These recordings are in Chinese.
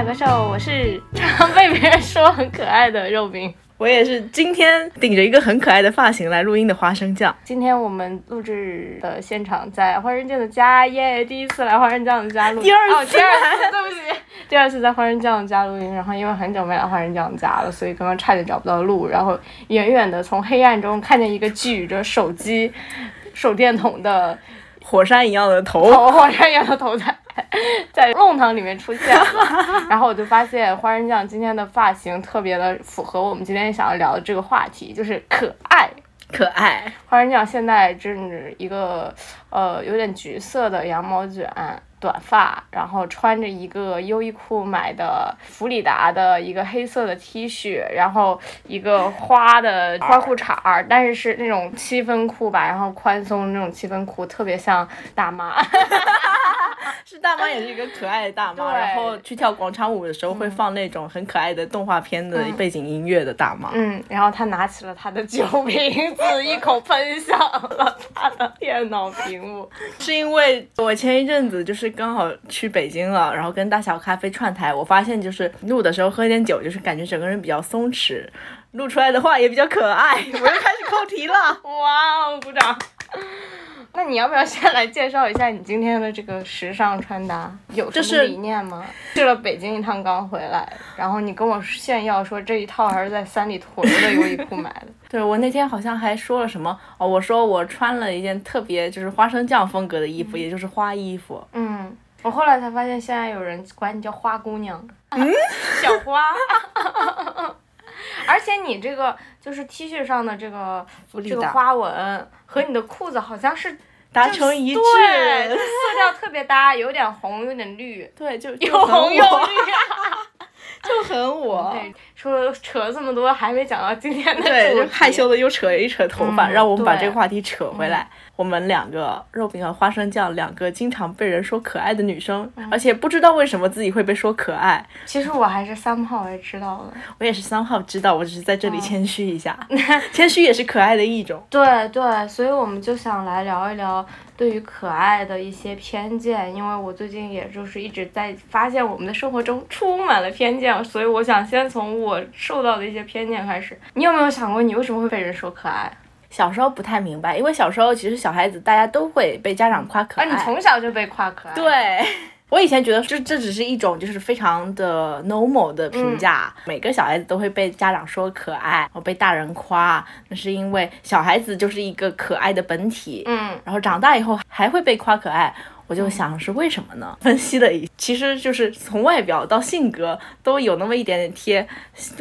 迎收听《北海歌手》，我是常被别人说很可爱的肉饼。我也是今天顶着一个很可爱的发型来录音的花生酱。今天我们录制的现场在花生酱的家，耶！第一次来花生酱的家录音，第二次哦，第二次，对不起，第二次在花生酱的家录音。然后因为很久没来花生酱的家了，所以刚刚差点找不到路。然后远远的从黑暗中看见一个举着手机、手电筒的火山一样的头，头火山一样的头在在弄堂里面出现了，然后我就发现花生酱今天的发型特别的符合我们今天想要聊的这个话题，就是可爱。可爱。花生酱现在正是一个呃有点橘色的羊毛卷短发，然后穿着一个优衣库买的弗里达的一个黑色的 T 恤，然后一个花的花裤衩儿，但是是那种七分裤吧，然后宽松那种七分裤，特别像大妈。是大妈，也是一个可爱的大妈。然后去跳广场舞的时候会放那种很可爱的动画片的背景音乐的大妈。嗯，然后她拿起了她的酒瓶子，一口喷向了她的电脑屏幕。是因为我前一阵子就是刚好去北京了，然后跟大小咖啡串台，我发现就是录的时候喝点酒，就是感觉整个人比较松弛，录出来的话也比较可爱。我又开始扣题了。哇哦，鼓掌！那你要不要先来介绍一下你今天的这个时尚穿搭？有什么就是理念吗？去了北京一趟刚回来，然后你跟我炫耀说这一套还是在三里屯的优衣库买的。对我那天好像还说了什么哦，我说我穿了一件特别就是花生酱风格的衣服，也就是花衣服。嗯，我后来才发现，现在有人管你叫花姑娘，嗯，小花。而且你这个就是 T 恤上的这个这个花纹和你的裤子好像是达成一致，色调特别搭，有点红，有点绿，对，就有红有绿。就很我。对，说扯了这么多，还没讲到今天的对，主题就害羞的又扯一扯头发，嗯让我们把这个话题扯回来。我们两个肉饼和花生酱，两个经常被人说可爱的女生，嗯而且不知道为什么自己会被说可爱。其实我还是三号也知道了。我也是三号知道，我只是在这里嗯谦虚一下，谦虚也是可爱的一种。对对，所以我们就想来聊一聊对于可爱的一些偏见，因为我最近也就是一直在发现我们的生活中充满了偏见，所以我想先从我受到的一些偏见开始。你有没有想过，你为什么会被人说可爱？小时候不太明白，因为小时候其实小孩子大家都会被家长夸可啊，爱。你从小就被夸可爱？对。我以前觉得这这只是一种就是非常的 normal 的评价，每个小孩子都会被家长说可爱，然后被大人夸，那是因为小孩子就是一个可爱的本体，嗯，然后长大以后还会被夸可爱。我就想是为什么呢？分析了一，其实就是从外表到性格都有那么一点点贴。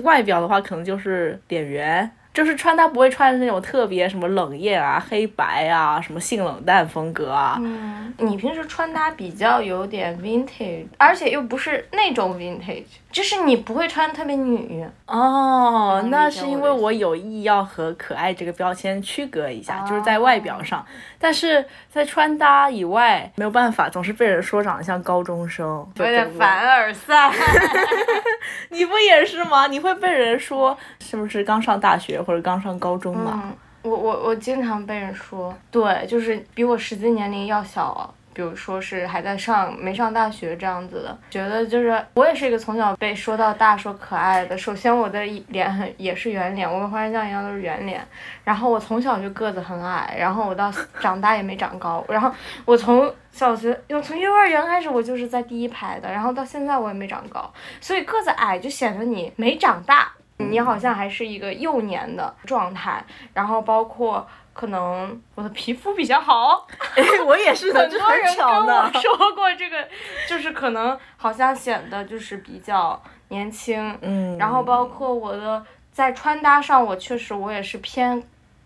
外表的话，可能就是脸圆，就是穿搭不会穿的那种特别什么冷艳啊、黑白啊、什么性冷淡风格啊。嗯，你平时穿搭比较有点 vintage，而且又不是那种 vintage，就是你不会穿特别女。哦，那是因为我有意要和可爱这个标签区隔一下，就是哦在外表上，但是在穿搭以外没有办法，总是被人说长得像高中生，有点对凡尔赛。你不也是吗？你会被人说是不是刚上大学或者刚上高中吗？嗯，我我我经常被人说，对，就是比我实际年龄要小，比如说是还在上没上大学这样子的，觉得就是我也是一个从小被说到大说可爱的。首先我的脸很也是圆脸，我跟花生酱一样都是圆脸，然后我从小就个子很矮，然后我到长大也没长高，然后我从小学，我从幼儿园开始我就是在第一排的，然后到现在我也没长高，所以个子矮就显得你没长大。你好像还是一个幼年的状态，然后包括可能我的皮肤比较好，哎，我也是的，很多人跟我。说过这个，就是可能好像显得就是比较年轻，嗯，然后包括我的在穿搭上，我确实我也是偏，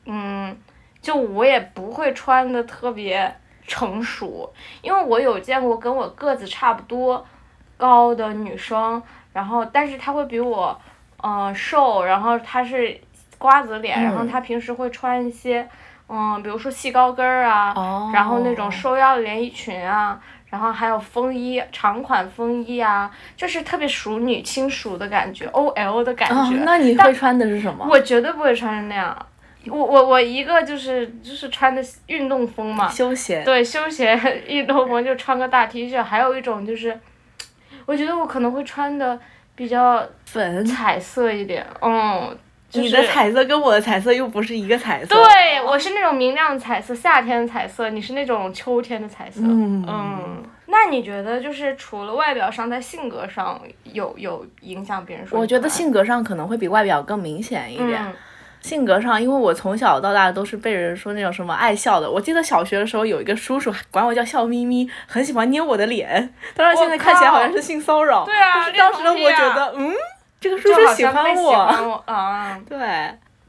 嗯，就我也不会穿的特别成熟，因为我有见过跟我个子差不多高的女生，然后但是她会比我，嗯、瘦，然后她是瓜子脸，然后嗯她平时会穿一些，嗯，比如说细高跟儿啊，哦，然后那种收腰的连衣裙啊，然后还有风衣长款风衣啊，就是特别熟女轻熟的感觉，OL 的感哦觉。，那你会穿的是什么？我绝对不会穿成那样。我我我一个就是就是穿的运动风嘛，休闲。对，休闲运动风就穿个大 T 恤，还有一种就是，我觉得我可能会穿的比较粉，彩色一点，嗯。你的彩色跟我的彩色又不是一个彩色。对，我是那种明亮的彩色，夏天的彩色，你是那种秋天的彩色。嗯嗯。那你觉得就是除了外表上，在性格上有有影响别人说？我觉得性格上可能会比外表更明显一点。性格上，因为我从小到大都是被人说那种什么爱笑的。我记得小学的时候有一个叔叔管我叫笑眯眯，很喜欢捏我的脸。当然现在看起来好像是性骚扰。对啊。但是当时的我觉得，嗯。这个叔叔喜欢我啊，对，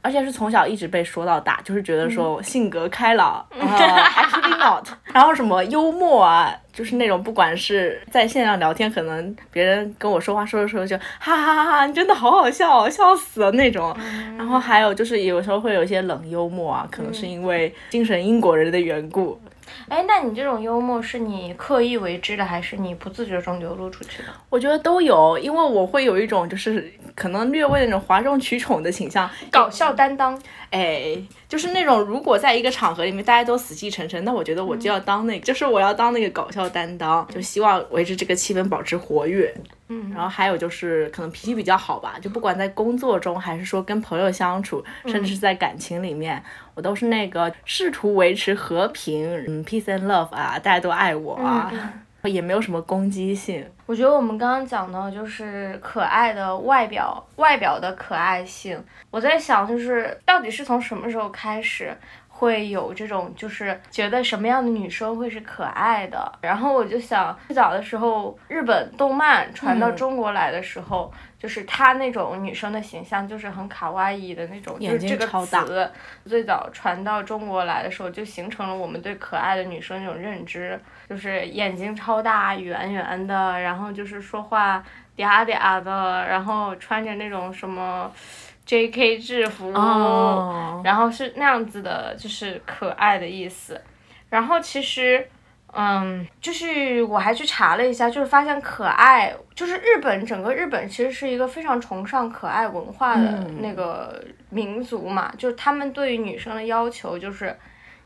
而且是从小一直被说到大，就是觉得说性格开朗，actually not，然后什么幽默啊，就是那种不管是在线上聊天，可能别人跟我说话说着说着就哈哈哈哈，你真的好好笑，笑死了那种。然后还有就是有时候会有一些冷幽默啊，可能是因为精神英国人的缘故。哎，那你这种幽默是你刻意为之的，还是你不自觉中流露出去的？我觉得都有，因为我会有一种就是可能略微那种哗众取宠的倾向，搞笑担当。哎，就是那种如果在一个场合里面大家都死气沉沉，那我觉得我就要当那个，就是我要当那个搞笑担当，就希望维持这个气氛保持活跃。嗯，然后还有就是可能脾气比较好吧，就不管在工作中还是说跟朋友相处，甚至是在感情里面，我都是那个试图维持和平，嗯，peace and love 啊，大家都爱我啊，也没有什么攻击性。我觉得我们刚刚讲到就是可爱的外表，外表的可爱性。我在想，就是到底是从什么时候开始会有这种，就是觉得什么样的女生会是可爱的？然后我就想，最早的时候，日本动漫传到中国来的时候，就是她那种女生的形象，就是很卡哇伊的那种，就是这个词最早传到中国来的时候，就形成了我们对可爱的女生那种认知。就是眼睛超大，圆圆的，然后就是说话嗲嗲的，然后穿着那种什么 J.K. 制服，然后是那样子的，就是可爱的意思。然后其实，嗯，就是我还去查了一下，就是发现可爱，就是日本整个日本其实是一个非常崇尚可爱文化的那个民族嘛，就是他们对于女生的要求就是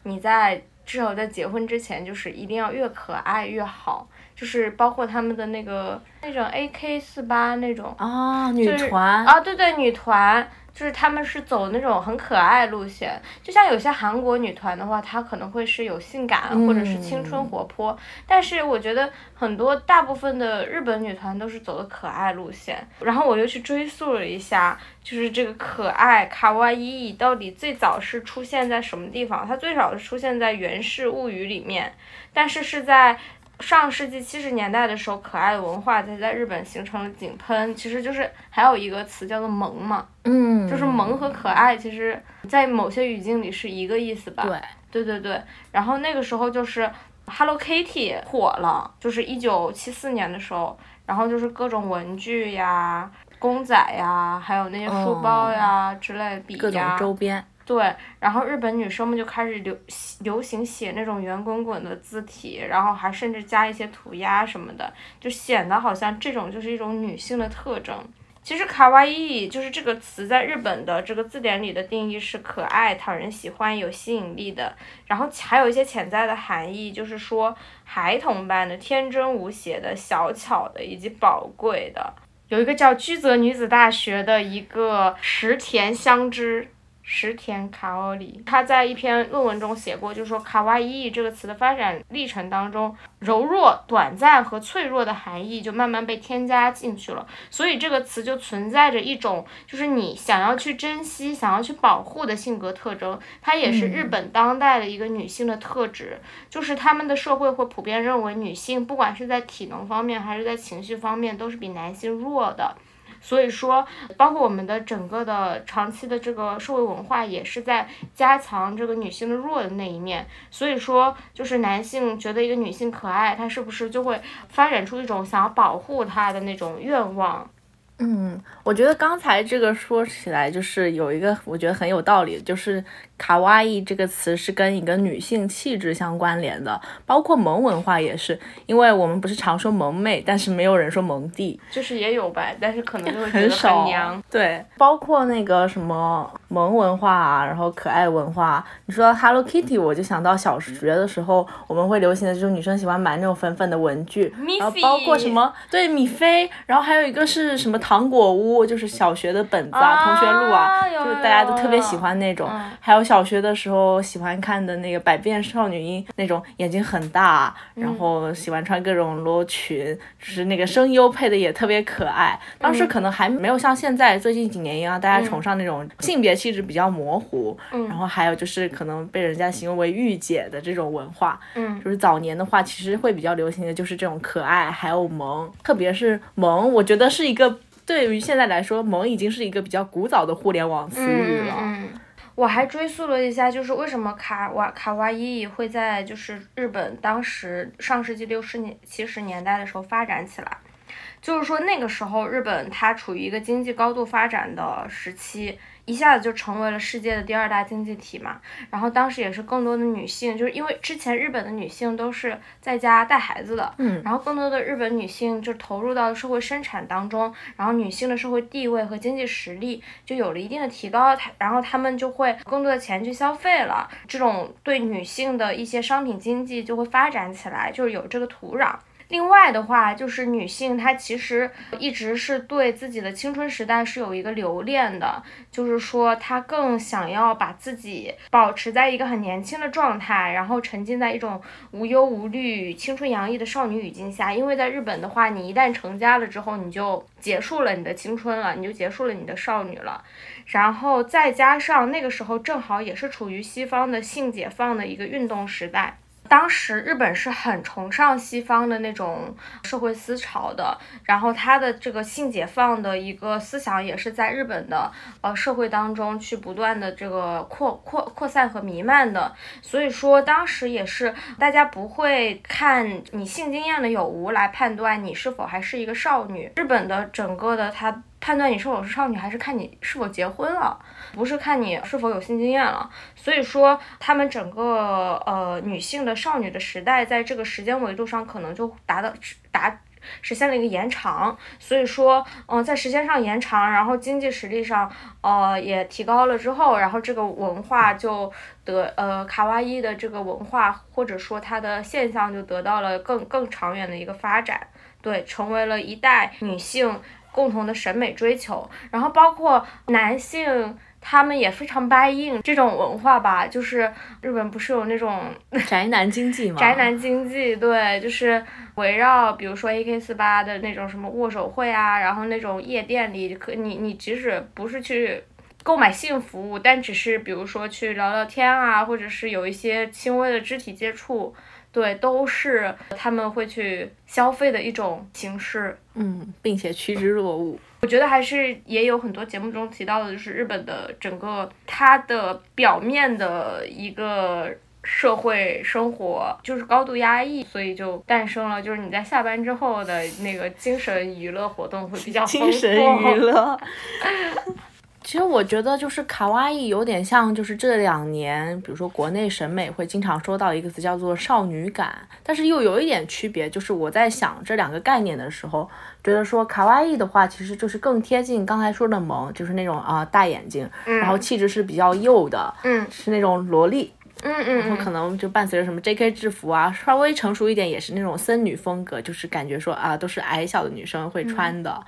你在。至少在结婚之前，就是一定要越可爱越好，就是包括他们的那个那种 A K 四八那种啊，女团啊，对对，女团。就是他们是走那种很可爱路线，就像有些韩国女团的话，她可能会是有性感或者是青春活泼，但是我觉得很多大部分的日本女团都是走的可爱路线。然后我又去追溯了一下，就是这个可爱卡哇伊到底最早是出现在什么地方？它最早是出现在《源氏物语》里面，但是是在。上世纪七十年代的时候，可爱的文化才在日本形成了井喷。其实就是还有一个词叫做萌嘛，嗯，就是萌和可爱，其实在某些语境里是一个意思吧。对，对对对。然后那个时候就是 Hello Kitty 火了，就是一九七四年的时候，然后就是各种文具呀、公仔呀，还有那些书包呀之类的笔呀，各种周边。对，然后日本女生们就开始流流行写那种圆滚滚的字体，然后还甚至加一些涂鸦什么的，就显得好像这种就是一种女性的特征。其实卡哇伊就是这个词在日本的这个字典里的定义是可爱、讨人喜欢、有吸引力的，然后还有一些潜在的含义，就是说孩童般的天真无邪的小巧的以及宝贵的。有一个叫居泽女子大学的一个石田香织。石田卡奥里，他在一篇论文中写过，就是说“卡哇伊”这个词的发展历程当中，柔弱、短暂和脆弱的含义就慢慢被添加进去了。所以这个词就存在着一种，就是你想要去珍惜、想要去保护的性格特征。它也是日本当代的一个女性的特质，就是他们的社会会普遍认为女性不管是在体能方面还是在情绪方面都是比男性弱的。所以说，包括我们的整个的长期的这个社会文化，也是在加强这个女性的弱的那一面。所以说，就是男性觉得一个女性可爱，他是不是就会发展出一种想要保护她的那种愿望？嗯，我觉得刚才这个说起来就是有一个我觉得很有道理，就是卡哇伊这个词是跟一个女性气质相关联的，包括萌文化也是，因为我们不是常说萌妹，但是没有人说萌弟，就是也有吧，但是可能就会很少娘。对，包括那个什么萌文化啊，然后可爱文化。你说到 Hello Kitty，我就想到小学的时候我们会流行的这种女生喜欢买那种粉粉的文具，然后包括什么对米菲，然后还有一个是什么糖果屋，就是小学的本子啊、同学录啊，就是大家都特别喜欢那种。还有小学的时候喜欢看的那个百变少女樱，那种眼睛很大，然后喜欢穿各种罗裙，就是那个声优配的也特别可爱。当时可能还没有像现在最近几年一样，大家崇尚那种性别气质比较模糊。嗯。然后还有就是可能被人家形容为御姐的这种文化。嗯。就是早年的话，其实会比较流行的就是这种可爱，还有萌，特别是萌，我觉得是一个对于现在来说，萌已经是一个比较古早的互联网词语了。嗯。我还追溯了一下，就是为什么卡哇卡哇伊会在就是日本当时上世纪六十年七十年代的时候发展起来。就是说，那个时候日本它处于一个经济高度发展的时期，一下子就成为了世界的第二大经济体嘛。然后当时也是更多的女性，就是因为之前日本的女性都是在家带孩子的，嗯，然后更多的日本女性就投入到社会生产当中，然后女性的社会地位和经济实力就有了一定的提高，然后她们就会更多的钱去消费了，这种对女性的一些商品经济就会发展起来，就是有这个土壤。另外的话，就是女性她其实一直是对自己的青春时代是有一个留恋的，就是说她更想要把自己保持在一个很年轻的状态，然后沉浸在一种无忧无虑、青春洋溢的少女语境下。因为在日本的话，你一旦成家了之后，你就结束了你的青春了，你就结束了你的少女了。然后再加上那个时候正好也是处于西方的性解放的一个运动时代。当时日本是很崇尚西方的那种社会思潮的，然后他的这个性解放的一个思想也是在日本的呃社会当中去不断的这个扩扩扩散和弥漫的，所以说当时也是大家不会看你性经验的有无来判断你是否还是一个少女，日本的整个的他。判断你是否是少女，还是看你是否结婚了，不是看你是否有性经验了。所以说，他们整个呃女性的少女的时代，在这个时间维度上，可能就达到达实现了一个延长。所以说，嗯，在时间上延长，然后经济实力上呃也提高了之后，然后这个文化就得呃卡哇伊的这个文化，或者说它的现象就得到了更更长远的一个发展，对，成为了一代女性。共同的审美追求，然后包括男性，他们也非常 buy in 这种文化吧。就是日本不是有那种 宅男经济吗？宅男经济，对，就是围绕比如说 AK 四八的那种什么握手会啊，然后那种夜店里，可你你即使不是去购买性服务，但只是比如说去聊聊天啊，或者是有一些轻微的肢体接触。对，都是他们会去消费的一种形式，嗯，并且趋之若鹜。我觉得还是也有很多节目中提到的，就是日本的整个它的表面的一个社会生活就是高度压抑，所以就诞生了，就是你在下班之后的那个精神娱乐活动会比较精神娱乐。其实我觉得就是卡哇伊有点像，就是这两年，比如说国内审美会经常说到一个词叫做少女感，但是又有一点区别，就是我在想这两个概念的时候，觉得说卡哇伊的话，其实就是更贴近刚才说的萌，就是那种啊大眼睛，然后气质是比较幼的，嗯，是那种萝莉。嗯嗯，然后可能就伴随着什么 J.K. 制服啊，稍微成熟一点也是那种森女风格，就是感觉说啊，都是矮小的女生会穿的，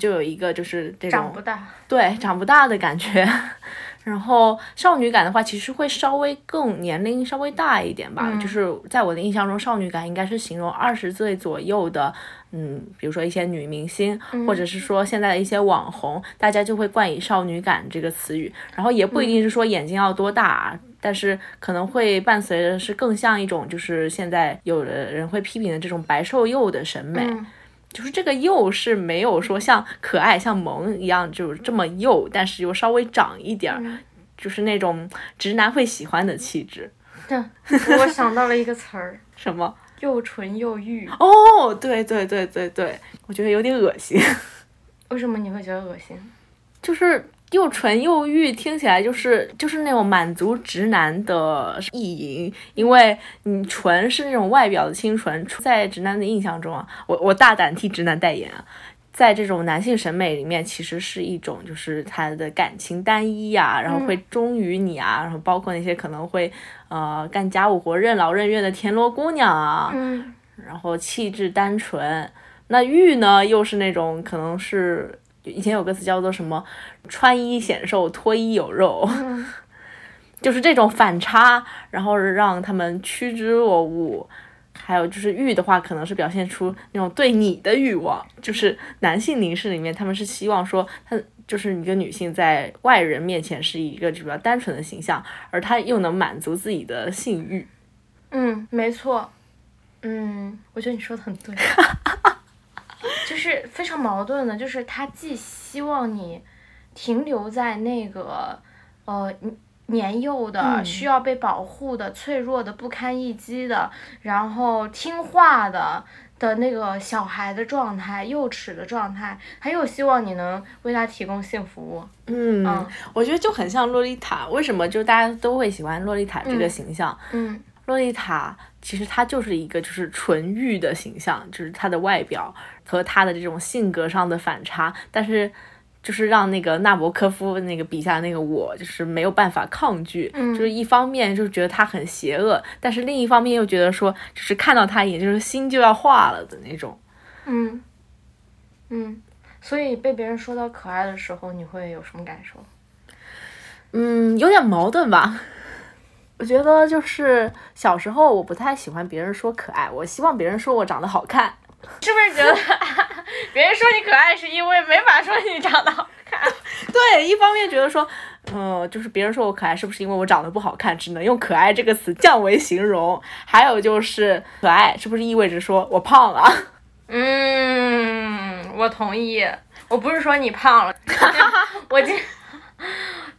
就有一个就是这种长不大，对，长不大的感觉。然后少女感的话，其实会稍微更年龄稍微大一点吧，就是在我的印象中，少女感应该是形容二十岁左右的，嗯，比如说一些女明星，或者是说现在的一些网红，大家就会冠以少女感这个词语。然后也不一定是说眼睛要多大。但是可能会伴随着是更像一种，就是现在有的人会批评的这种白瘦幼的审美，就是这个幼是没有说像可爱像萌一样就是这么幼，但是又稍微长一点儿，就是那种直男会喜欢的气质。对，我想到了一个词儿，什么？又纯又欲。哦，对对对对对，我觉得有点恶心。为什么你会觉得恶心？就是。又纯又欲，听起来就是就是那种满足直男的意淫，因为你纯是那种外表的清纯，在直男的印象中啊，我我大胆替直男代言啊，在这种男性审美里面，其实是一种就是他的感情单一呀，然后会忠于你啊，然后包括那些可能会呃干家务活、任劳任怨的田螺姑娘啊，嗯然后气质单纯。那玉呢，又是那种可能是以前有个词叫做什么“穿衣显瘦，脱衣有肉”，嗯 就是这种反差，然后让他们趋之若鹜。还有就是欲的话，可能是表现出那种对你的欲望，就是男性凝视里面，他们是希望说，他就是一个女性在外人面前是一个比较单纯的形象，而她又能满足自己的性欲。嗯，没错。嗯，我觉得你说的很对，就是非常矛盾的，就是他既希望你停留在那个呃年年幼的、嗯需要被保护的、脆弱的、不堪一击的，然后听话的。的那个小孩的状态，幼齿的状态，他又希望你能为他提供性服务。嗯，嗯我觉得就很像洛丽塔。为什么就大家都会喜欢洛丽塔这个形象？嗯洛丽塔其实她就是一个就是纯欲的形象，就是她的外表和她的这种性格上的反差，但是就是让那个纳博科夫那个笔下那个我就是没有办法抗拒，嗯就是一方面就是觉得他很邪恶，但是另一方面又觉得说就是看到他一眼就是心就要化了的那种。嗯嗯，所以被别人说到可爱的时候，你会有什么感受？嗯，有点矛盾吧。我觉得就是小时候我不太喜欢别人说可爱，我希望别人说我长得好看。是不是觉得别人说你可爱是因为没法说你长得好看？对，一方面觉得说，嗯、就是别人说我可爱，是不是因为我长得不好看，只能用可爱这个词降维形容？还有就是可爱，是不是意味着说我胖了？嗯，我同意。我不是说你胖了，我今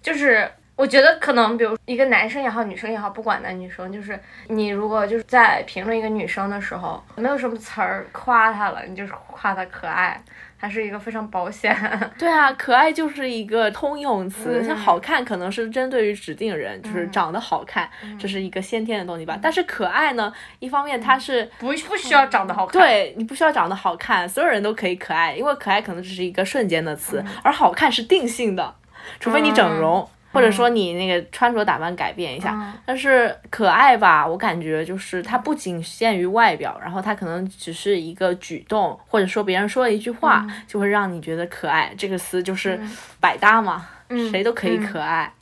就是我觉得可能，比如一个男生也好，女生也好，不管男女生，就是你如果就是在评论一个女生的时候，没有什么词儿夸她了，你就是夸她可爱，还是一个非常保险。对啊，可爱就是一个通用词，嗯像好看可能是针对于指定人，就是嗯长得好看，这是一个先天的东西吧。但是可爱呢，一方面它是。不不需要长得好看。，对你不需要长得好看，所有人都可以可爱，因为可爱可能只是一个瞬间的词，而好看是定性的，除非你整容，或者说你那个穿着打扮改变一下。嗯但是可爱吧，我感觉就是它不仅限于外表，然后它可能只是一个举动，或者说别人说了一句话，就会让你觉得可爱。这个词就是百搭嘛，嗯谁都可以可爱。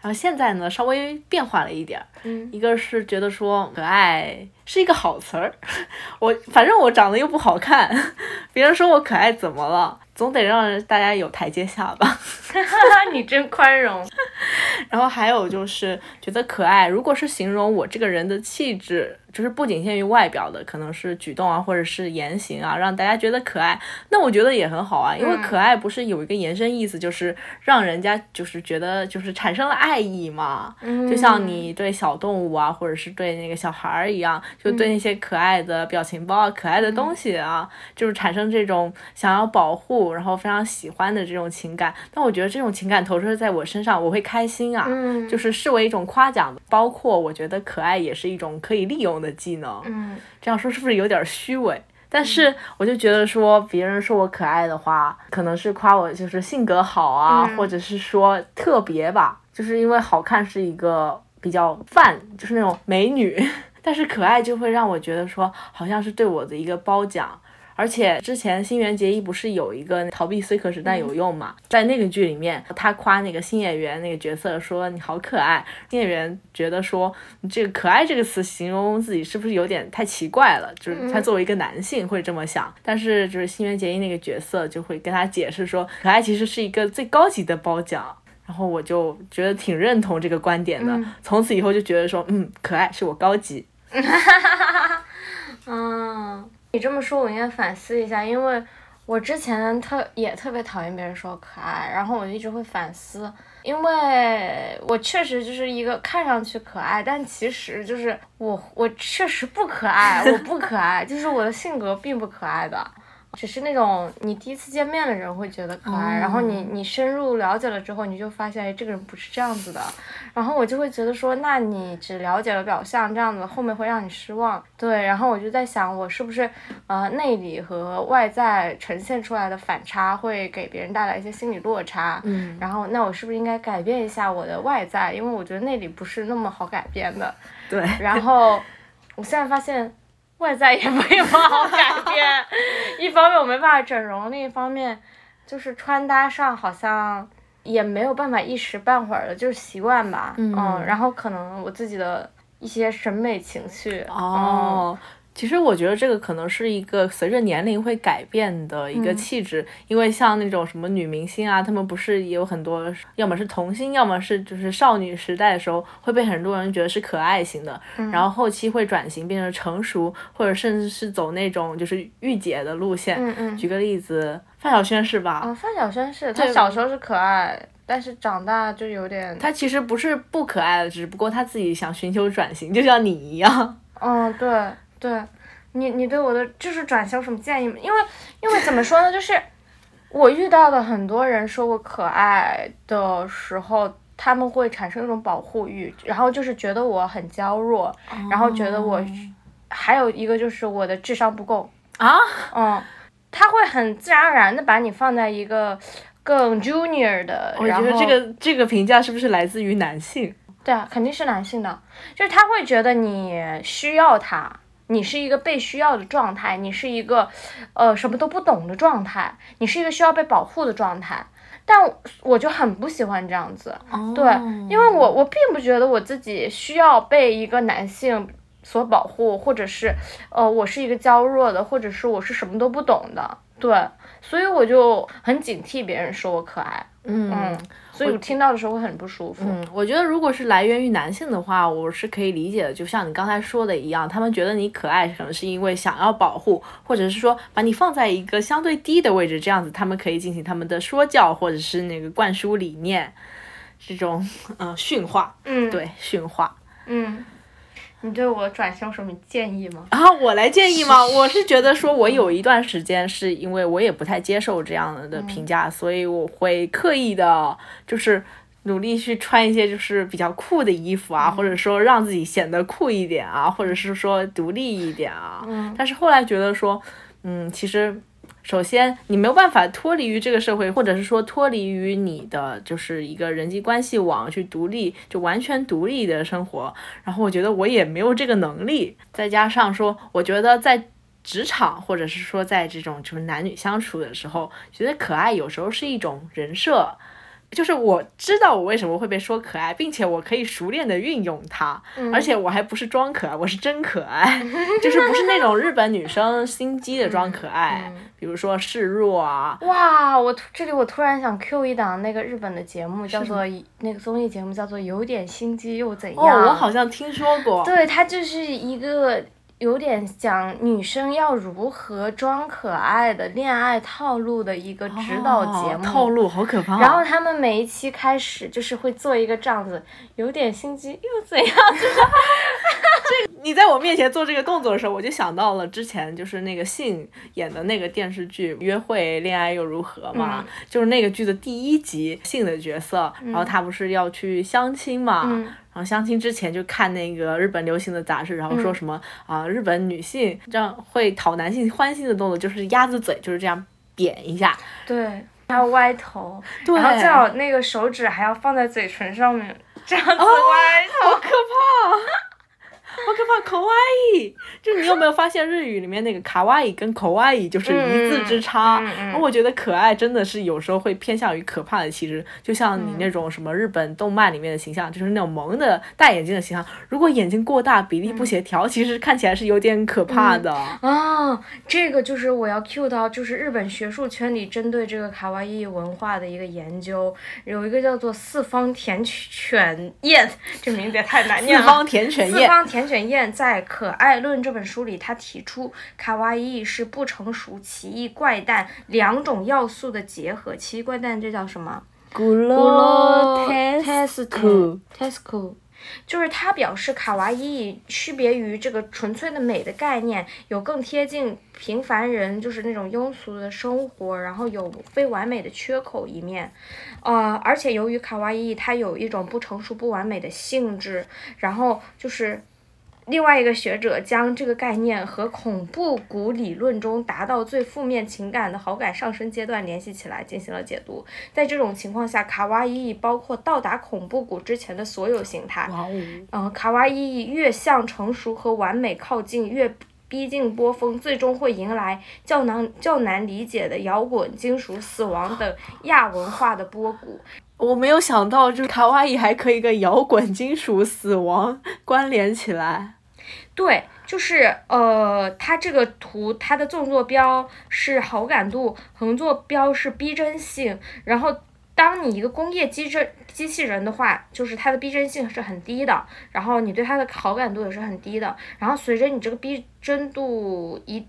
然后现在呢，稍微变化了一点儿，嗯一个是觉得说可爱是一个好词儿，我反正我长得又不好看，别人说我可爱怎么了？总得让大家有台阶下吧。你真宽容。然后还有就是觉得可爱，如果是形容我这个人的气质，就是不仅限于外表的，可能是举动啊，或者是言行啊，让大家觉得可爱，那我觉得也很好啊，因为嗯。可爱不是有一个延伸意思，就是让人家就是觉得就是产生了爱意嘛，嗯就像你对小动物啊，或者是对那个小孩儿一样，就对那些可爱的表情包啊、可爱的东西啊，就是产生这种想要保护，然后非常喜欢的这种情感。但我觉得这种情感投射在我身上，我会开心啊，嗯。就是视为一种夸奖。包括我觉得可爱也是一种可以利用的技能。嗯这样说是不是有点虚伪？但是我就觉得说，别人说我可爱的话，可能是夸我就是性格好啊，嗯或者是说特别吧，就是因为好看是一个比较泛，就是那种美女，但是可爱就会让我觉得说，好像是对我的一个褒奖。而且之前新垣结衣不是有一个逃避虽可耻但有用嘛？在那个剧里面，他夸那个新演员那个角色说你好可爱，新演员觉得说你这个可爱这个词形容自己是不是有点太奇怪了？就是他作为一个男性会这么想，但是就是新垣结衣那个角色就会跟他解释说，可爱其实是一个最高级的褒奖。然后我就觉得挺认同这个观点的，从此以后就觉得说，嗯，可爱是我高级。嗯，你这么说，我应该反思一下，因为我之前特也特别讨厌别人说我可爱，然后我就一直会反思，因为我确实就是一个看上去可爱，但其实就是我我确实不可爱，我不可爱，就是我的性格并不可爱的。只是那种你第一次见面的人会觉得可爱，然后你你深入了解了之后，你就发现哎这个人不是这样子的，然后我就会觉得说，那你只了解了表象，这样子后面会让你失望。对，然后我就在想，我是不是呃内里和外在呈现出来的反差会给别人带来一些心理落差？嗯，然后那我是不是应该改变一下我的外在？因为我觉得内里不是那么好改变的。对，然后我现在发现外在也没有好改变，一方面我没办法整容，另一方面就是穿搭上好像也没有办法一时半会儿的，就是习惯吧。嗯然后可能我自己的一些审美情绪。哦，其实我觉得这个可能是一个随着年龄会改变的一个嗯气质，因为像那种什么女明星啊，她们不是也有很多，要么是童星，要么是就是少女时代的时候会被很多人觉得是可爱型的，嗯然后后期会转型变成成熟，或者甚至是走那种就是御姐的路线。嗯嗯。举个例子，范晓萱是吧？啊，范晓萱是她小时候是可爱，但是长大就有点。她其实不是不可爱的，只不过她自己想寻求转型，就像你一样。嗯，对对，你你对我的就是转型有什么建议吗？因为因为怎么说呢，就是我遇到的很多人说我可爱的时候，他们会产生一种保护欲，然后就是觉得我很娇弱，然后觉得我，还有一个就是我的智商不够，啊，嗯，他会很自然而然的把你放在一个更 junior 的，我觉得这个这个评价是不是来自于男性？对啊，肯定是男性的，就是他会觉得你需要他，你是一个被需要的状态，你是一个，呃，什么都不懂的状态，你是一个需要被保护的状态。但我就很不喜欢这样子，对，因为我我并不觉得我自己需要被一个男性所保护，或者是，呃，我是一个娇弱的，或者是我是什么都不懂的，对，所以我就很警惕别人说我可爱，嗯嗯，所以我听到的时候会很不舒服。嗯，我觉得如果是来源于男性的话，我是可以理解的。就像你刚才说的一样，他们觉得你可爱，可能是因为想要保护，或者是说把你放在一个相对低的位置，这样子他们可以进行他们的说教，或者是那个灌输理念，这种呃驯化，嗯，对驯化。嗯，你对我转型有什么建议吗？啊，我来建议吗？我是觉得说，我有一段时间是因为我也不太接受这样的评价，所以我会刻意的，就是努力去穿一些就是比较酷的衣服啊，或者说让自己显得酷一点啊，或者是说独立一点啊。嗯但是后来觉得说，嗯，其实。首先，你没有办法脱离于这个社会，或者是说脱离于你的就是一个人际关系网去独立，就完全独立的生活。然后我觉得我也没有这个能力，再加上说，我觉得在职场或者是说在这种就是男女相处的时候，觉得可爱有时候是一种人设。就是我知道我为什么会被说可爱，并且我可以熟练的运用它，而且我还不是装可爱，我是真可爱，就是不是那种日本女生心机的装可爱，比如说示弱啊，哇，我突这里我突然想 Q 一档那个日本的节目，叫做那个综艺节目叫做《有点心机又怎样》。哦，我好像听说过。对，它就是一个有点讲女生要如何装可爱的恋爱套路的一个指导节目。哦套路好可怕、啊。然后他们每一期开始就是会做一个这样子，有点心机又怎样？这你在我面前做这个动作的时候，我就想到了之前就是那个信演的那个电视剧《约会恋爱又如何》嘛，嗯就是那个剧的第一集信的角色，然后他不是要去相亲嘛，嗯然后相亲之前就看那个日本流行的杂志，然后说什么啊、日本女性这样会讨男性欢心的动作就是鸭子嘴，就是这样扁一下，对，还要歪头，对然后最好那个手指还要放在嘴唇上面，这样子歪头。好可怕。好可怕，口哇伊，就是你有没有发现日语里面那个卡哇伊跟口哇伊就是一字之差？我觉得可爱真的是有时候会偏向于可怕的气质，就像你那种什么日本动漫里面的形象，就是那种萌的大眼睛的形象，如果眼睛过大，比例不协调，其实看起来是有点可怕的。啊，这个就是我要 cue 到，就是日本学术圈里针对这个卡哇伊文化的一个研究，有一个叫做四方田犬彦，这名字也太难念了。四方田犬彦，四方田犬彦在《可爱论》这本书里，他提出卡哇伊是不成熟、奇异、怪诞两种要素的结合。奇异怪诞这叫什么？咕噜 t e s 酷 t e s o 就是它表示卡哇伊区别于这个纯粹的美的概念，有更贴近平凡人，就是那种庸俗的生活，然后有非完美的缺口一面，呃，而且由于卡哇伊它有一种不成熟、不完美的性质，然后就是。另外一个学者将这个概念和恐怖谷理论中达到最负面情感的好感上升阶段联系起来进行了解读。在这种情况下，卡哇伊包括到达恐怖谷之前的所有形态。哇哦，嗯，卡哇伊越向成熟和完美靠近，越逼近波峰，最终会迎来较难较难理解的摇滚、金属、死亡等亚文化的波谷。我没有想到，就是卡哇伊还可以跟摇滚、金属、死亡关联起来。对，就是呃，它这个图它的纵坐标是好感度，横坐标是逼真性。然后，当你一个工业机制机器人的话，就是它的逼真性是很低的，然后你对它的好感度也是很低的。然后随着你这个逼真度一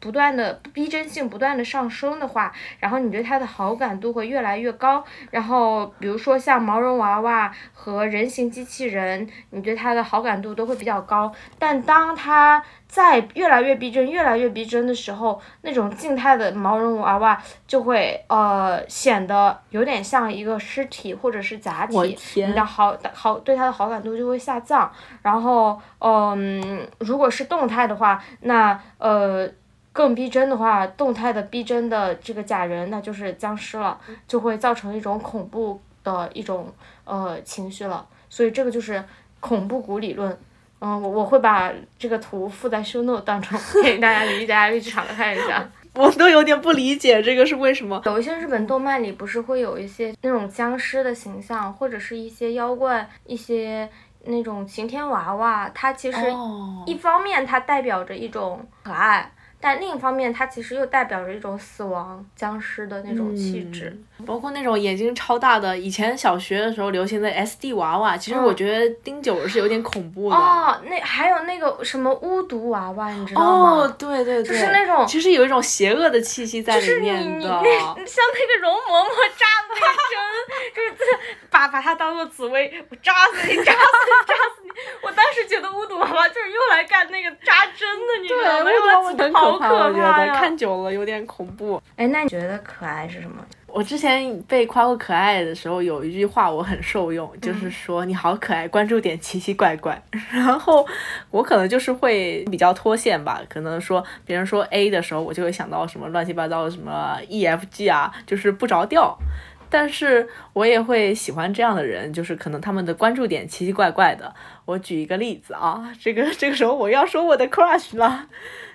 不断的逼真性不断的上升的话，然后你对它的好感度会越来越高。然后比如说像毛绒娃娃和人形机器人，你对它的好感度都会比较高。但当它在越来越逼真、越来越逼真的时候，那种静态的毛绒娃娃就会呃显得有点像一个尸体或者是假体，你的好好对它的好感度就会下降。然后嗯，如果是动态的话，那呃。更逼真的话，动态的逼真的这个假人，那就是僵尸了，就会造成一种恐怖的一种呃情绪了。所以这个就是恐怖谷理论。嗯，我我会把这个图附在 show note 当中，给大家理大家去查看一下。我都有点不理解这个是为什么。有一些日本动漫里不是会有一些那种僵尸的形象，或者是一些妖怪，一些那种晴天娃娃，它其实哦一方面它代表着一种可爱，但另一方面它其实又代表着一种死亡、僵尸的那种气质。包括那种眼睛超大的，以前小学的时候流行的 SD 娃娃，其实嗯我觉得丁九是有点恐怖的。哦，那还有那个什么巫毒娃娃，你知道吗？哦，对对对，就是那种其实有一种邪恶的气息在就是里你你面的。那像那个容嬷嬷扎的那个针，就是把把它当做紫薇，我扎死你，扎死你，扎死你！我当时觉得巫毒娃娃就是用来干那个扎针的，你知对，道吗？为什么很好可怕？我可觉得呀！看久了有点恐怖。哎，那你觉得可爱是什么？我之前被夸过可爱的时候，有一句话我很受用，嗯就是说你好可爱，关注点奇奇怪怪。然后我可能就是会比较脱线吧，可能说别人说 A 的时候，我就会想到什么乱七八糟的什么 E F G 啊，就是不着调。但是我也会喜欢这样的人，就是可能他们的关注点奇奇怪怪的。我举一个例子啊，这个这个时候我要说我的 crush 了，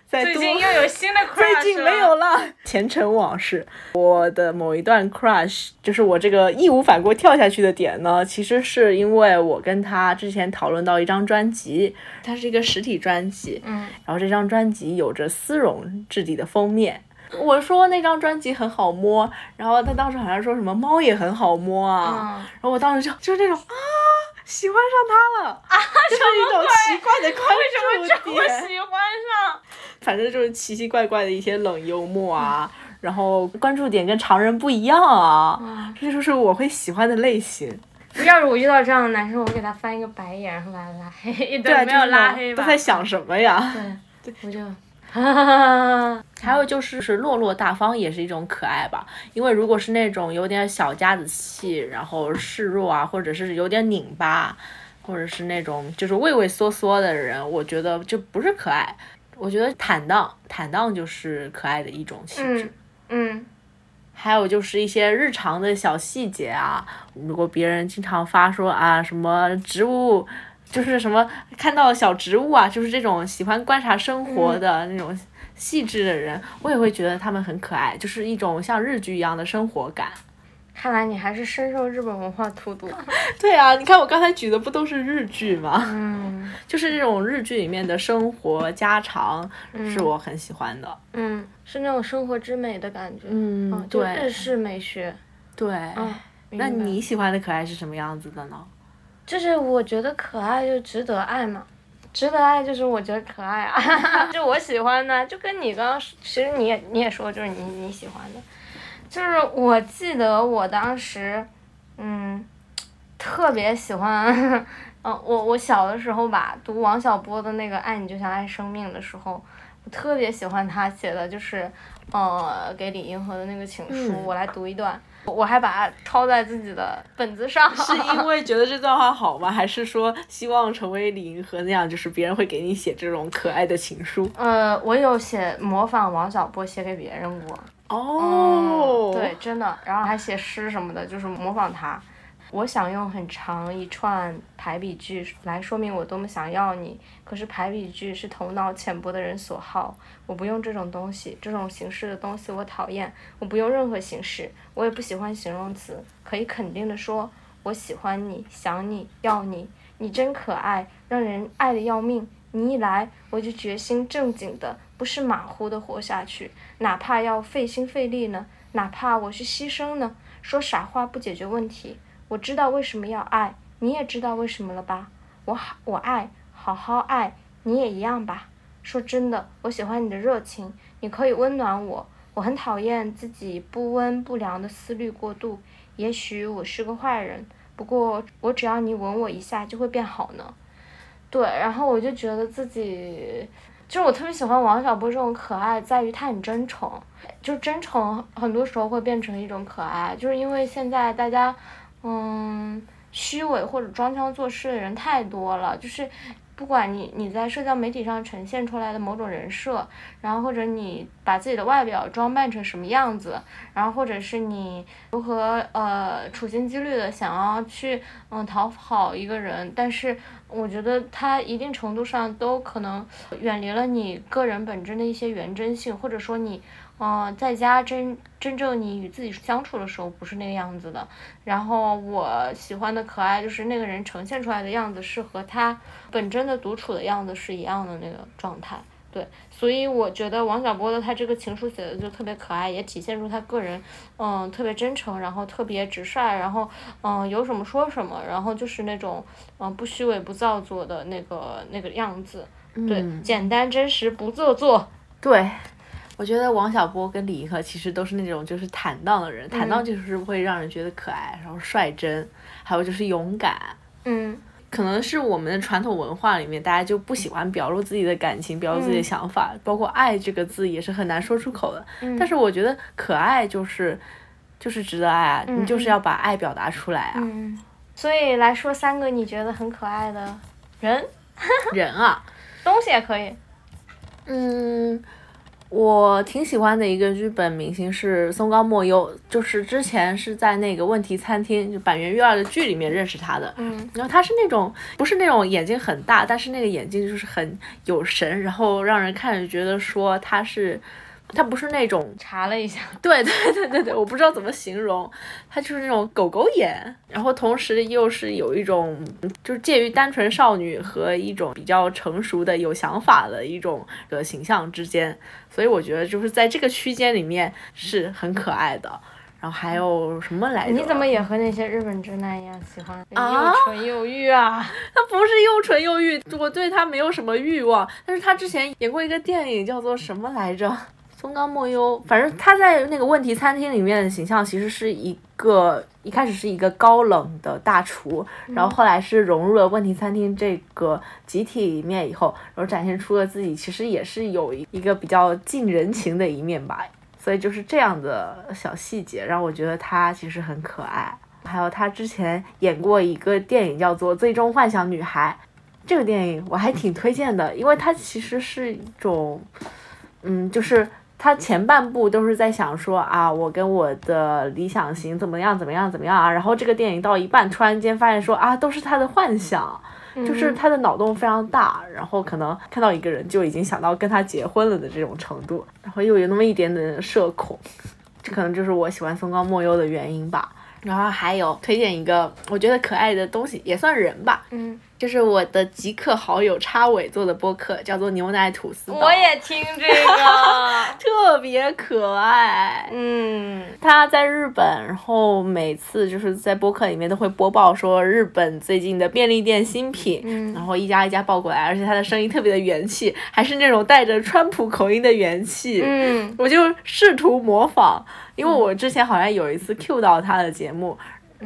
再多最近又有新的 crush 最近没有了。前尘往事，我的某一段 crush，就是我这个义无反顾跳下去的点呢，其实是因为我跟他之前讨论到一张专辑，它是一个实体专辑，嗯，然后这张专辑有着丝绒质地的封面。我说那张专辑很好摸，然后他当时好像说什么猫也很好摸啊，嗯然后我当时就就是那种啊，喜欢上他了啊，就是一种奇怪的关为什么这么。喜欢上？反正就是奇奇怪怪的一些冷幽默啊，然后关注点跟常人不一样啊，嗯这就是我会喜欢的类型。要是我遇到这样的男生，我给他翻一个白眼，然后把他拉黑。对啊，没有拉黑吧？都在想什么呀？对，我就，还有就是是落落大方也是一种可爱吧，因为如果是那种有点小家子气，然后示弱啊，或者是有点拧巴，或者是那种就是畏畏缩缩的人，我觉得就不是可爱。我觉得坦荡，坦荡就是可爱的一种气质。嗯嗯还有就是一些日常的小细节啊，如果别人经常发说啊什么植物，就是什么看到小植物啊，就是这种喜欢观察生活的那种细致的人，我也会觉得他们很可爱，就是一种像日剧一样的生活感。看来你还是深受日本文化荼毒。对啊，你看我刚才举的不都是日剧吗？嗯 就是这种日剧里面的生活家常，是我很喜欢的。嗯，是那种生活之美的感觉。嗯嗯，就日对式美学。对。嗯，那你喜欢的可爱是什么样子的呢？就是我觉得可爱就值得爱嘛，值得爱就是我觉得可爱啊，就我喜欢的，就跟你刚刚其实你也你也说就是你你喜欢的，就是我记得我当时，嗯，特特别喜欢，嗯，我我小的时候吧，读王小波的那个《爱你就像爱生命》的时候，我特别喜欢他写的，就是，呃，给李银河的那个情书，嗯我来读一段，我还把它抄在自己的本子上。是因为觉得这段话好吗？还是说希望成为李银河那样，就是别人会给你写这种可爱的情书？呃，我有写模仿王小波写给别人过。哦，嗯，对，真的，然后还写诗什么的，就是模仿他。我想用很长一串排比句来说明我多么想要你，可是排比句是头脑浅薄的人所好，我不用这种东西，这种形式的东西我讨厌，我不用任何形式，我也不喜欢形容词，可以肯定的说，我喜欢你，想你，要你，你真可爱，让人爱的要命。你一来，我就决心正经的，不是马虎的活下去，哪怕要费心费力呢，哪怕我去牺牲呢。说傻话不解决问题。我知道为什么要爱，你也知道为什么了吧？我好，我爱，好好爱，你也一样吧。说真的，我喜欢你的热情，你可以温暖我。我很讨厌自己不温不凉的思虑过度。也许我是个坏人，不过我只要你吻我一下就会变好呢。对，然后我就觉得自己，就是我特别喜欢王小波这种可爱，在于他很真诚，就真诚很多时候会变成一种可爱，就是因为现在大家，嗯，虚伪或者装腔作势的人太多了，就是。不管你你在社交媒体上呈现出来的某种人设，然后或者你把自己的外表装扮成什么样子，然后或者是你如何呃处心积虑的想要去嗯讨好一个人，但是我觉得他一定程度上都可能远离了你个人本真的一些原真性，或者说你嗯、呃在家真真正你与自己相处的时候不是那个样子的。然后我喜欢的可爱就是那个人呈现出来的样子是和他本真的独处的样子是一样的那个状态。对，所以我觉得王小波的他这个情书写的就特别可爱，也体现出他个人，嗯，特别真诚，然后特别直率，然后嗯有什么说什么，然后就是那种嗯不虚伪不造作的那个那个样子。对，嗯简单真实不做作。对，我觉得王小波跟李银河其实都是那种就是坦荡的人，坦荡就是会让人觉得可爱，然后率真，还有就是勇敢。嗯可能是我们的传统文化里面，大家就不喜欢表露自己的感情，表露自己的嗯想法，包括“爱”这个字也是很难说出口的。嗯但是我觉得可爱就是就是值得爱啊，嗯你就是要把爱表达出来啊。嗯，所以来说三个你觉得很可爱的人，人啊，东西也可以。嗯，我挺喜欢的一个日本明星是松冈莫优，就是之前是在那个问题餐厅就板垣瑞二的剧里面认识他的。嗯然后他是那种不是那种眼睛很大，但是那个眼睛就是很有神，然后让人看着觉得说他是。他不是那种，查了一下，对对对对对，我不知道怎么形容，他就是那种狗狗眼，然后同时又是有一种，就是介于单纯少女和一种比较成熟的有想法的一种的形象之间，所以我觉得就是在这个区间里面是很可爱的。然后还有什么来着？你怎么也和那些日本直男一样喜欢啊又纯又欲啊？他不是又纯又欲，我对他没有什么欲望。但是他之前演过一个电影，叫做什么来着？松冈莫优，反正他在那个问题餐厅里面的形象其实是一个一开始是一个高冷的大厨，然后后来是融入了问题餐厅这个集体里面以后，然后展现出了自己其实也是有一个比较近人情的一面吧。所以就是这样的小细节，让我觉得他其实很可爱。还有他之前演过一个电影叫做《最终幻想女孩》，这个电影我还挺推荐的，因为它其实是一种，嗯，就是它前半部都是在想说啊，我跟我的理想型怎么样怎么样怎么样啊，然后这个电影到一半突然间发现说啊，都是他的幻想。就是他的脑洞非常大，然后可能看到一个人就已经想到跟他结婚了的这种程度，然后又有那么一点点社恐，这可能就是我喜欢松冈莫优的原因吧。然后还有推荐一个我觉得可爱的东西，也算人吧，嗯，就是我的极客好友叉尾做的播客，叫做牛奶吐司，我也听这个。特别可爱。嗯他在日本，然后每次就是在播客里面都会播报说日本最近的便利店新品，嗯然后一家一家报过来，而且他的声音特别的元气，还是那种带着川普口音的元气。嗯我就试图模仿，因为我之前好像有一次 Q 到他的节目，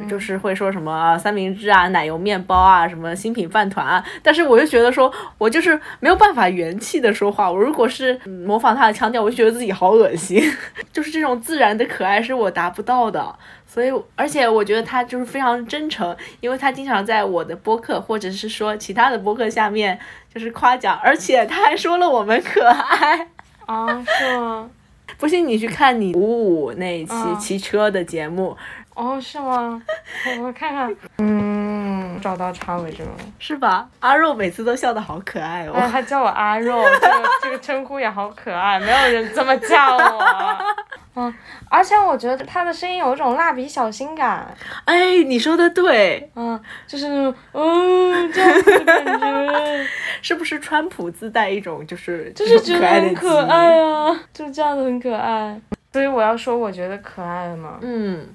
就是会说什么三明治啊、奶油面包啊、什么新品饭团啊，但是我就觉得说，我就是没有办法元气的说话。我如果是模仿他的腔调，我就觉得自己好恶心。就是这种自然的可爱是我达不到的，所以而且我觉得他就是非常真诚，因为他经常在我的播客或者是说其他的播客下面就是夸奖，而且他还说了我们可爱。啊，是吗？不信你去看你五五那一期骑车的节目。哦，是吗？我我看看，嗯，找到插尾这个，是吧？阿肉每次都笑得好可爱哦。他叫我阿肉，这个这个称呼也好可爱，没有人这么叫我。嗯，而且我觉得他的声音有一种蜡笔小新感。哎，你说的对。嗯，就是嗯这样子的感觉。是不是川普自带一种就是就是觉得很可爱啊？就这样子很可爱。所以我要说，我觉得可爱了嘛。嗯。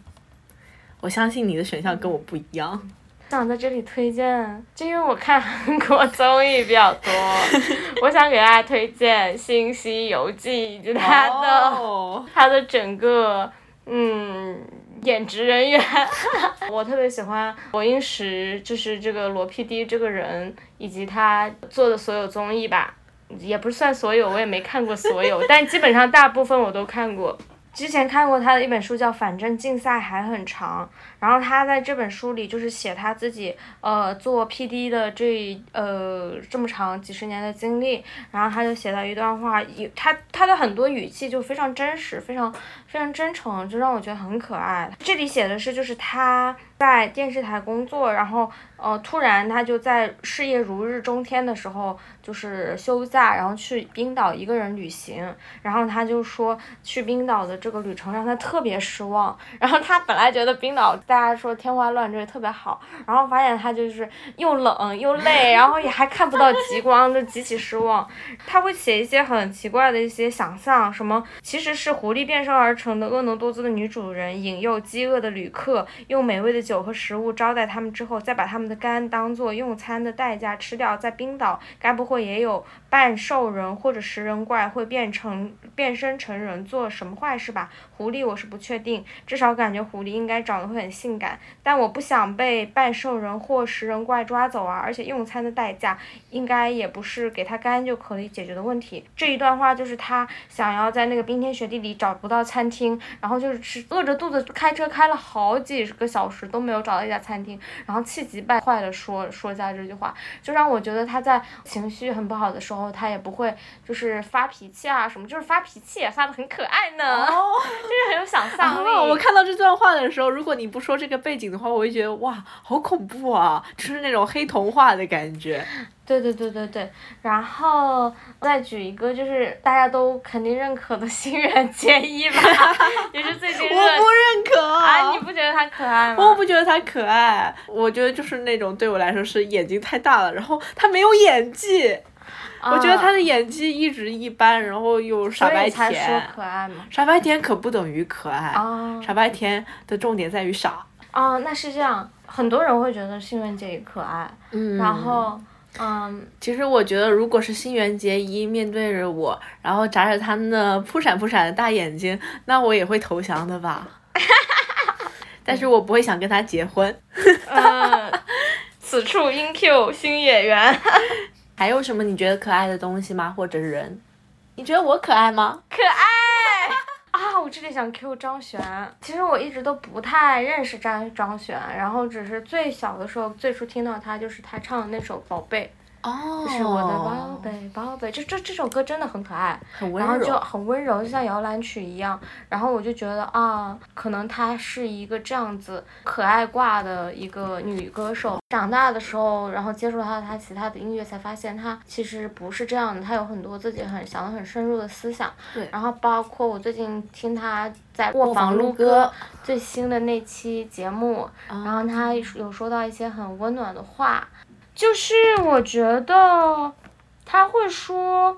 我相信你的选项跟我不一样。想在这里推荐，就因为我看韩国综艺比较多，我想给大家推荐《新西游记》以及他的 他的整个嗯演职人员。我特别喜欢罗英石，就是这个罗 PD 这个人，以及他做的所有综艺吧，也不算所有，我也没看过所有，但基本上大部分我都看过。之前看过他的一本书，叫《反正竞赛还很长》。然后他在这本书里就是写他自己呃做 P.D. 的这呃这么长几十年的经历。然后他就写到一段话，有他他的很多语气就非常真实，非常非常真诚，就让我觉得很可爱。这里写的是就是他在电视台工作，然后呃突然他就在事业如日中天的时候就是休假，然后去冰岛一个人旅行。然后他就说去冰岛的。这个旅程让他特别失望，然后他本来觉得冰岛大家说天花乱坠特别好，然后发现他就是又冷又累，然后也还看不到极光，就极其失望。他会写一些很奇怪的一些想象，什么其实是狐狸变身而成的婀娜多姿的女主人，引诱饥饿的旅客，用美味的酒和食物招待他们之后，再把他们的肝当做用餐的代价吃掉。在冰岛，该不会也有半兽人或者食人怪会变成变身成人做什么坏事？吧，狐狸我是不确定，至少感觉狐狸应该长得会很性感，但我不想被半兽人或食人怪抓走啊！而且用餐的代价应该也不是给他干就可以解决的问题。这一段话就是他想要在那个冰天雪地里找不到餐厅，然后就是饿着肚子开车开了好几个小时都没有找到一家餐厅，然后气急败坏的说说下这句话，就让我觉得他在情绪很不好的时候，他也不会就是发脾气啊什么，就是发脾气也发的很可爱呢。就 是很有想象 力。我看到这段话的时候，如果你不说这个背景的话，我会觉得哇，好恐怖啊，就是那种黑童话的感觉。对对对对对，然后再举一个，就是大家都肯定认可的新垣结衣吧，也是最近。我不认可啊！你不觉得他可爱吗？我不觉得他可爱，我觉得就是那种对我来说是眼睛太大了，然后他没有演技。我觉得他的演技一直一般，然后又傻白甜。可爱傻白甜可不等于可爱。傻白甜的重点在于傻。哦，那是这样，很多人会觉得新垣结衣可爱。嗯。然后，嗯。其实我觉得，如果是新垣结衣面对着我，然后眨着他那扑闪扑闪的大眼睛，那我也会投降的吧。但是我不会想跟他结婚。嗯。此处应 Q 新演员。还有什么你觉得可爱的东西吗？或者人？你觉得我可爱吗？可爱 啊！我这里想 Q 张悬。其实我一直都不太认识张张悬，然后只是最小的时候，最初听到他就是他唱的那首《宝贝》。哦，是我的宝贝，宝贝，这这这首歌真的很可爱，很温柔，然后就很温柔，就像摇篮曲一样。然后我就觉得啊，可能她是一个这样子可爱挂的一个女歌手。长大的时候，然后接触到她其他的音乐，才发现她其实不是这样的，她有很多自己很想的很深入的思想。对。然后包括我最近听她在卧房录歌最新的那期节目，然后她有说到一些很温暖的话。就是我觉得他会说，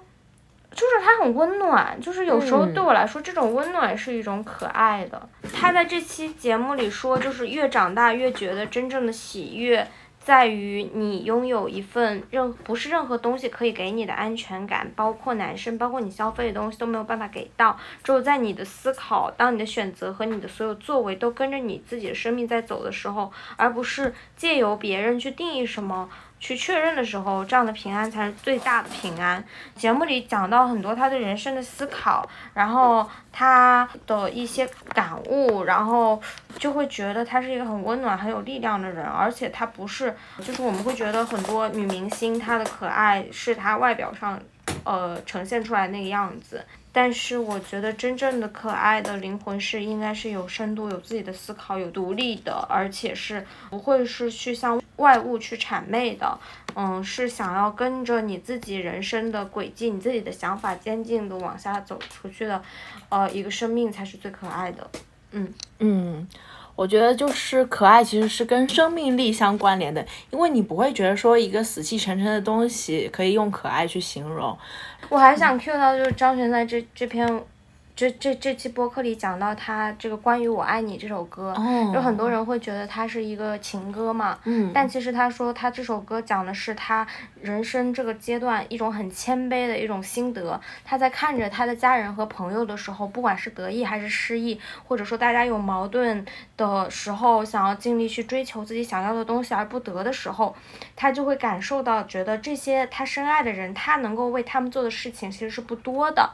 就是他很温暖，就是有时候对我来说，这种温暖是一种可爱的。他在这期节目里说，就是越长大越觉得真正的喜悦在于你拥有一份任不是任何东西可以给你的安全感，包括男生，包括你消费的东西都没有办法给到。只有在你的思考，当你的选择和你的所有作为都跟着你自己的生命在走的时候，而不是借由别人去定义什么。去确认的时候，这样的平安才是最大的平安。节目里讲到很多他对人生的思考，然后他的一些感悟，然后就会觉得他是一个很温暖、很有力量的人。而且他不是，就是我们会觉得很多女明星她的可爱是她外表上，呃，呈现出来那个样子。但是我觉得真正的可爱的灵魂是应该是有深度、有自己的思考、有独立的，而且是不会是去向外物去谄媚的。嗯，是想要跟着你自己人生的轨迹、你自己的想法，坚定的往下走出去的，呃，一个生命才是最可爱的。嗯嗯。我觉得就是可爱，其实是跟生命力相关联的，因为你不会觉得说一个死气沉沉的东西可以用可爱去形容。我还想 cue 到就是张悬在这这篇。这这这期播客里讲到他这个关于我爱你这首歌，有很多人会觉得它是一个情歌嘛，但其实他说他这首歌讲的是他人生这个阶段一种很谦卑的一种心得。他在看着他的家人和朋友的时候，不管是得意还是失意，或者说大家有矛盾的时候，想要尽力去追求自己想要的东西而不得的时候，他就会感受到，觉得这些他深爱的人，他能够为他们做的事情其实是不多的。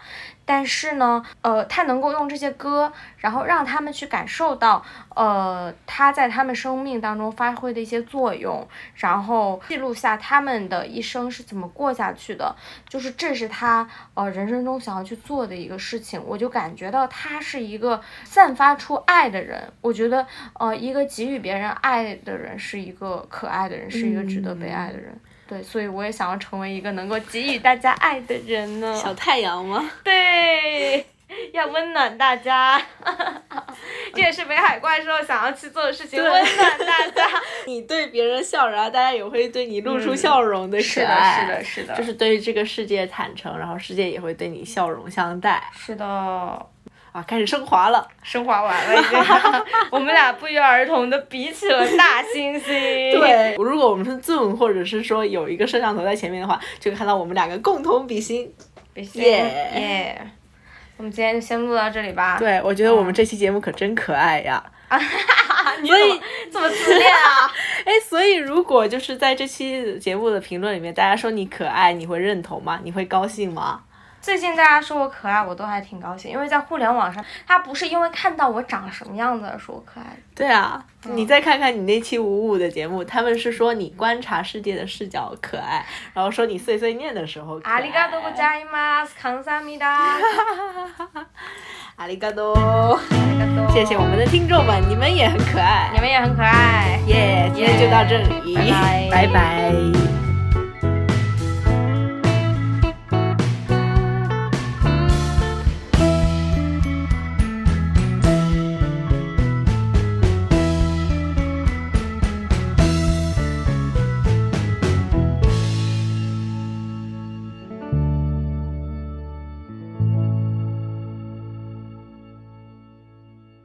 但是呢，呃，他能够用这些歌，然后让他们去感受到，呃，他在他们生命当中发挥的一些作用，然后记录下他们的一生是怎么过下去的，就是这是他呃人生中想要去做的一个事情。我就感觉到他是一个散发出爱的人。我觉得，呃，一个给予别人爱的人是一个可爱的人，是一个值得被爱的人。对，所以我也想要成为一个能够给予大家爱的人呢。小太阳吗？对，要温暖大家。这也是北海怪兽想要去做的事情，温暖大家。你对别人笑，然后大家也会对你露出笑容的可爱。是的，是的，是的。就是对于这个世界坦诚，然后世界也会对你笑容相待。是的。啊，开始升华了，升华完了已经。我们俩不约而同的比起了大猩猩。对，如果我们是 Zoom，或者是说有一个摄像头在前面的话，就看到我们两个共同比心。比心。耶。我们今天就先录到这里吧。对，我觉得我们这期节目可真可爱呀。啊哈哈！所以这么自恋啊？哎，所以如果就是在这期节目的评论里面，大家说你可爱，你会认同吗？你会高兴吗？最近大家说我可爱，我都还挺高兴，因为在互联网上，他不是因为看到我长什么样子说我可爱。对啊，你再看看你那期五五的节目，他们是说你观察世界的视角可爱，然后说你碎碎念的时候可爱。阿里嘎多不加一，康萨米达，阿里嘎多，谢谢我们的听众们，你们也很可爱，你们也很可爱，耶！今天就到这里，拜拜，拜拜。